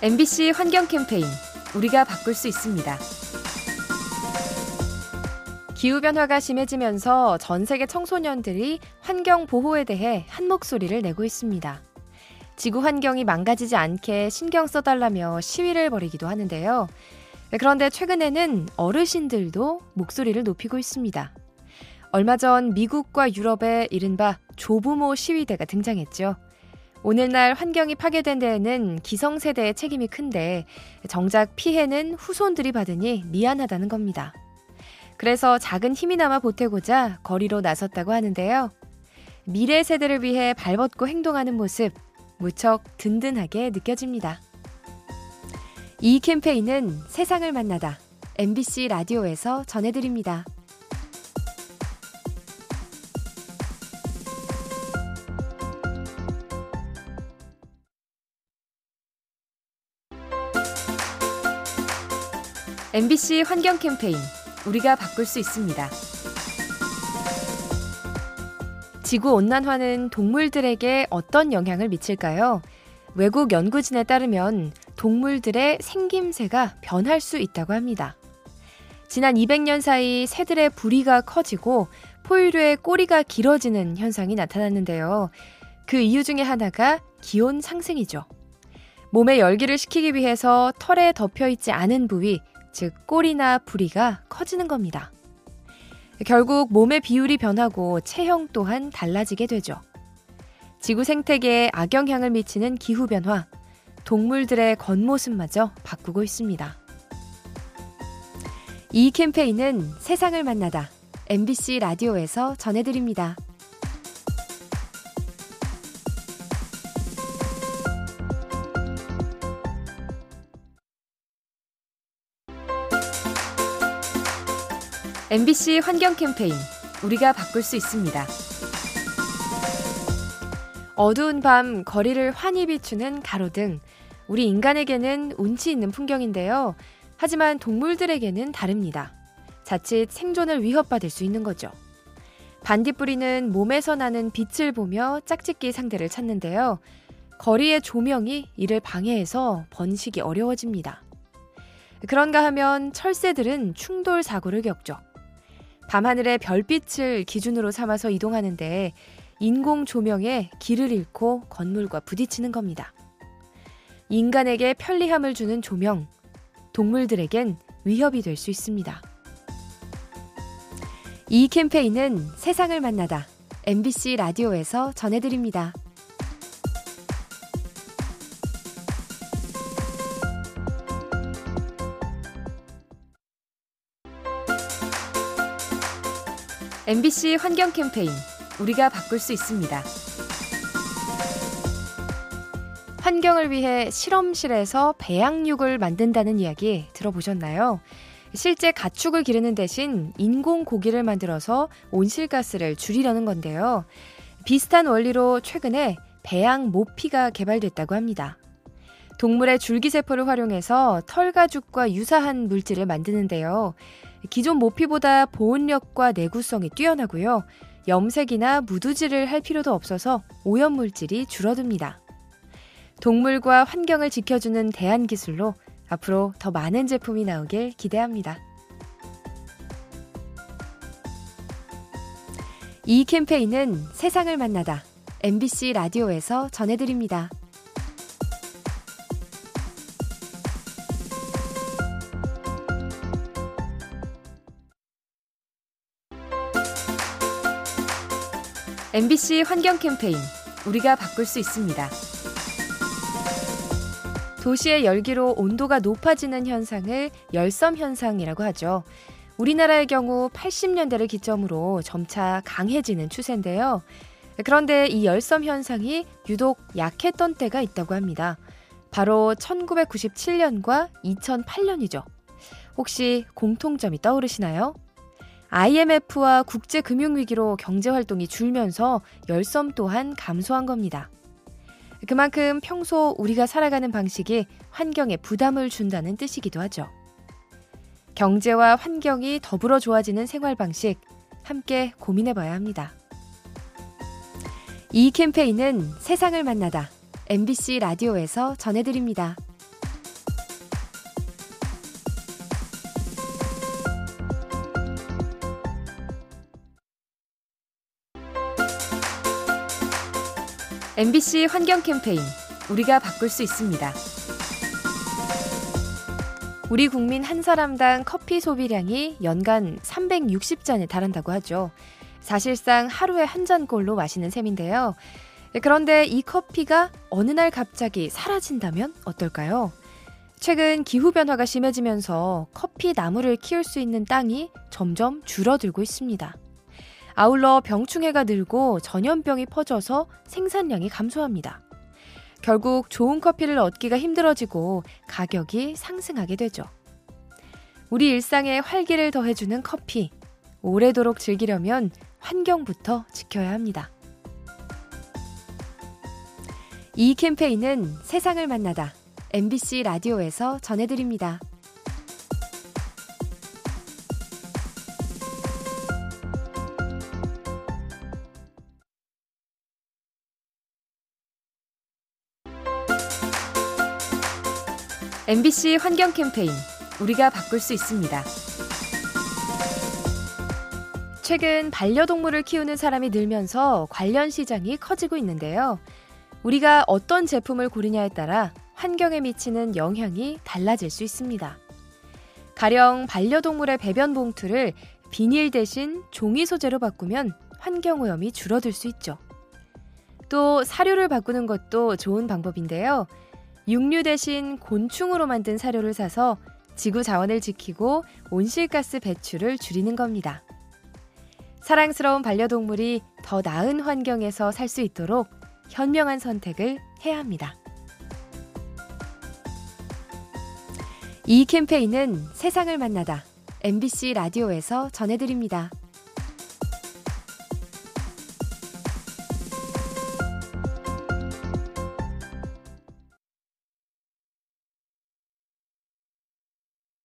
MBC 환경 캠페인 우리가 바꿀 수 있습니다. 기후변화가 심해지면서 전 세계 청소년들이 환경 보호에 대해 한 목소리를 내고 있습니다. 지구 환경이 망가지지 않게 신경 써달라며 시위를 벌이기도 하는데요. 그런데 최근에는 어르신들도 목소리를 높이고 있습니다. 얼마 전 미국과 유럽의 이른바 조부모 시위대가 등장했죠. 오늘날 환경이 파괴된 데에는 기성세대의 책임이 큰데 정작 피해는 후손들이 받으니 미안하다는 겁니다. 그래서 작은 힘이나마 보태고자 거리로 나섰다고 하는데요. 미래 세대를 위해 발벗고 행동하는 모습 무척 든든하게 느껴집니다. 이 캠페인은 세상을 만나다 MBC 라디오에서 전해드립니다. MBC 환경 캠페인 우리가 바꿀 수 있습니다. 지구 온난화는 동물들에게 어떤 영향을 미칠까요? 외국 연구진에 따르면 동물들의 생김새가 변할 수 있다고 합니다. 지난 200년 사이 새들의 부리가 커지고 포유류의 꼬리가 길어지는 현상이 나타났는데요. 그 이유 중에 하나가 기온 상승이죠. 몸에 열기를 식히기 위해서 털에 덮여 있지 않은 부위, 즉 꼬리나 부리가 커지는 겁니다. 결국 몸의 비율이 변하고 체형 또한 달라지게 되죠. 지구 생태계에 악영향을 미치는 기후변화, 동물들의 겉모습마저 바꾸고 있습니다. 이 캠페인은 세상을 만나다 MBC 라디오에서 전해드립니다. MBC 환경 캠페인 우리가 바꿀 수 있습니다. 어두운 밤 거리를 환히 비추는 가로등. 우리 인간에게는 운치 있는 풍경인데요. 하지만 동물들에게는 다릅니다. 자칫 생존을 위협받을 수 있는 거죠. 반딧불이는 몸에서 나는 빛을 보며 짝짓기 상대를 찾는데요. 거리의 조명이 이를 방해해서 번식이 어려워집니다. 그런가 하면 철새들은 충돌 사고를 겪죠. 밤하늘의 별빛을 기준으로 삼아서 이동하는데 인공 조명에 길을 잃고 건물과 부딪히는 겁니다. 인간에게 편리함을 주는 조명, 동물들에겐 위협이 될 수 있습니다. 이 캠페인은 세상을 만나다 MBC 라디오에서 전해드립니다. MBC 환경 캠페인 우리가 바꿀 수 있습니다. 환경을 위해 실험실에서 배양육을 만든다는 이야기 들어보셨나요? 실제 가축을 기르는 대신 인공 고기를 만들어서 온실가스를 줄이려는 건데요. 비슷한 원리로 최근에 배양 모피가 개발됐다고 합니다. 동물의 줄기세포를 활용해서 털가죽과 유사한 물질을 만드는데요. 기존 모피보다 보온력과 내구성이 뛰어나고요. 염색이나 무두질을 할 필요도 없어서 오염물질이 줄어듭니다. 동물과 환경을 지켜주는 대안 기술로 앞으로 더 많은 제품이 나오길 기대합니다. 이 캠페인은 세상을 만나다 MBC 라디오에서 전해드립니다. MBC 환경 캠페인 우리가 바꿀 수 있습니다. 도시의 열기로 온도가 높아지는 현상을 열섬 현상이라고 하죠. 우리나라의 경우 80년대를 기점으로 점차 강해지는 추세인데요. 그런데 이 열섬 현상이 유독 약했던 때가 있다고 합니다. 바로 1997년과 2008년이죠. 혹시 공통점이 떠오르시나요? IMF와 국제금융위기로 경제활동이 줄면서 열섬 또한 감소한 겁니다. 그만큼 평소 우리가 살아가는 방식이 환경에 부담을 준다는 뜻이기도 하죠. 경제와 환경이 더불어 좋아지는 생활 방식 함께 고민해 봐야 합니다. 이 캠페인은 세상을 만나다 MBC 라디오에서 전해드립니다. MBC 환경 캠페인 우리가 바꿀 수 있습니다. 우리 국민 한 사람당 커피 소비량이 연간 360잔에 달한다고 하죠. 사실상 하루에 한 잔꼴로 마시는 셈인데요. 그런데 이 커피가 어느 날 갑자기 사라진다면 어떨까요? 최근 기후변화가 심해지면서 커피 나무를 키울 수 있는 땅이 점점 줄어들고 있습니다. 아울러 병충해가 늘고 전염병이 퍼져서 생산량이 감소합니다. 결국 좋은 커피를 얻기가 힘들어지고 가격이 상승하게 되죠. 우리 일상에 활기를 더해주는 커피. 오래도록 즐기려면 환경부터 지켜야 합니다. 이 캠페인은 세상을 만나다 MBC 라디오에서 전해드립니다. MBC 환경 캠페인 우리가 바꿀 수 있습니다. 최근 반려동물을 키우는 사람이 늘면서 관련 시장이 커지고 있는데요. 우리가 어떤 제품을 고르냐에 따라 환경에 미치는 영향이 달라질 수 있습니다. 가령 반려동물의 배변 봉투를 비닐 대신 종이 소재로 바꾸면 환경 오염이 줄어들 수 있죠. 또 사료를 바꾸는 것도 좋은 방법인데요. 육류 대신 곤충으로 만든 사료를 사서 지구 자원을 지키고 온실가스 배출을 줄이는 겁니다. 사랑스러운 반려동물이 더 나은 환경에서 살 수 있도록 현명한 선택을 해야 합니다. 이 캠페인은 세상을 만나다 MBC 라디오에서 전해드립니다.